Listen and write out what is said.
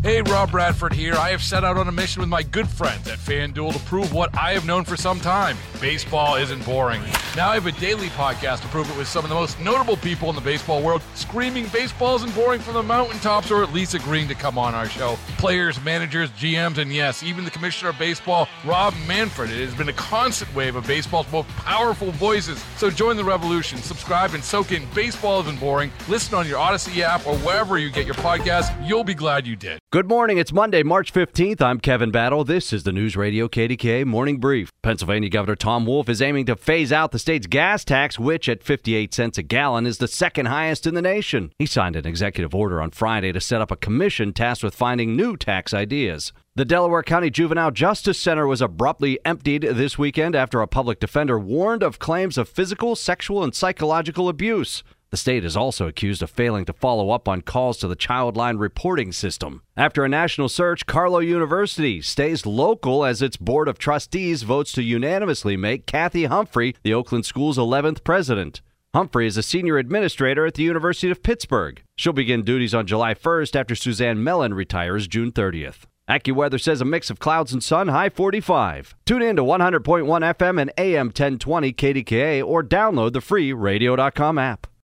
Hey, Rob Bradford here. I have set out on a mission with my good friends at FanDuel to prove what I have known for some time baseball isn't boring. Now I have a daily podcast to prove it with some of the most notable people in the baseball world, screaming baseballs isn't boring from the mountaintops or at least agreeing to come on our show. Players, managers, GMs, and yes, even the commissioner of baseball, Rob Manfred. It has been a constant wave of baseball's most powerful voices. So join the revolution, subscribe, and soak in Baseball Isn't Boring. Listen on your Audacy app or wherever you get your podcast. You'll be glad you did. Good morning. It's Monday, March 15th. I'm Kevin Battle. This is the News Radio KDKA Morning Brief. Pennsylvania Governor Tom Wolf is aiming to phase out the state's gas tax, which at 58 cents a gallon is the second highest in the nation. He signed an executive order on Friday to set up a commission tasked with finding new tax ideas. The Delaware County Juvenile Justice Center was abruptly emptied this weekend after a public defender warned of claims of physical, sexual, and psychological abuse. The state is also accused of failing to follow up on calls to the Childline reporting system. After a national search, Carlow University stays local as its board of trustees votes to unanimously make Kathy Humphrey the Oakland School's 11th president. Humphrey is a senior administrator at the University of Pittsburgh. She'll begin duties on July 1st after Suzanne Mellon retires June 30th. AccuWeather says a mix of clouds and sun, high 45. Tune in to 100.1 FM and AM 1020 KDKA or download the free radio.com app.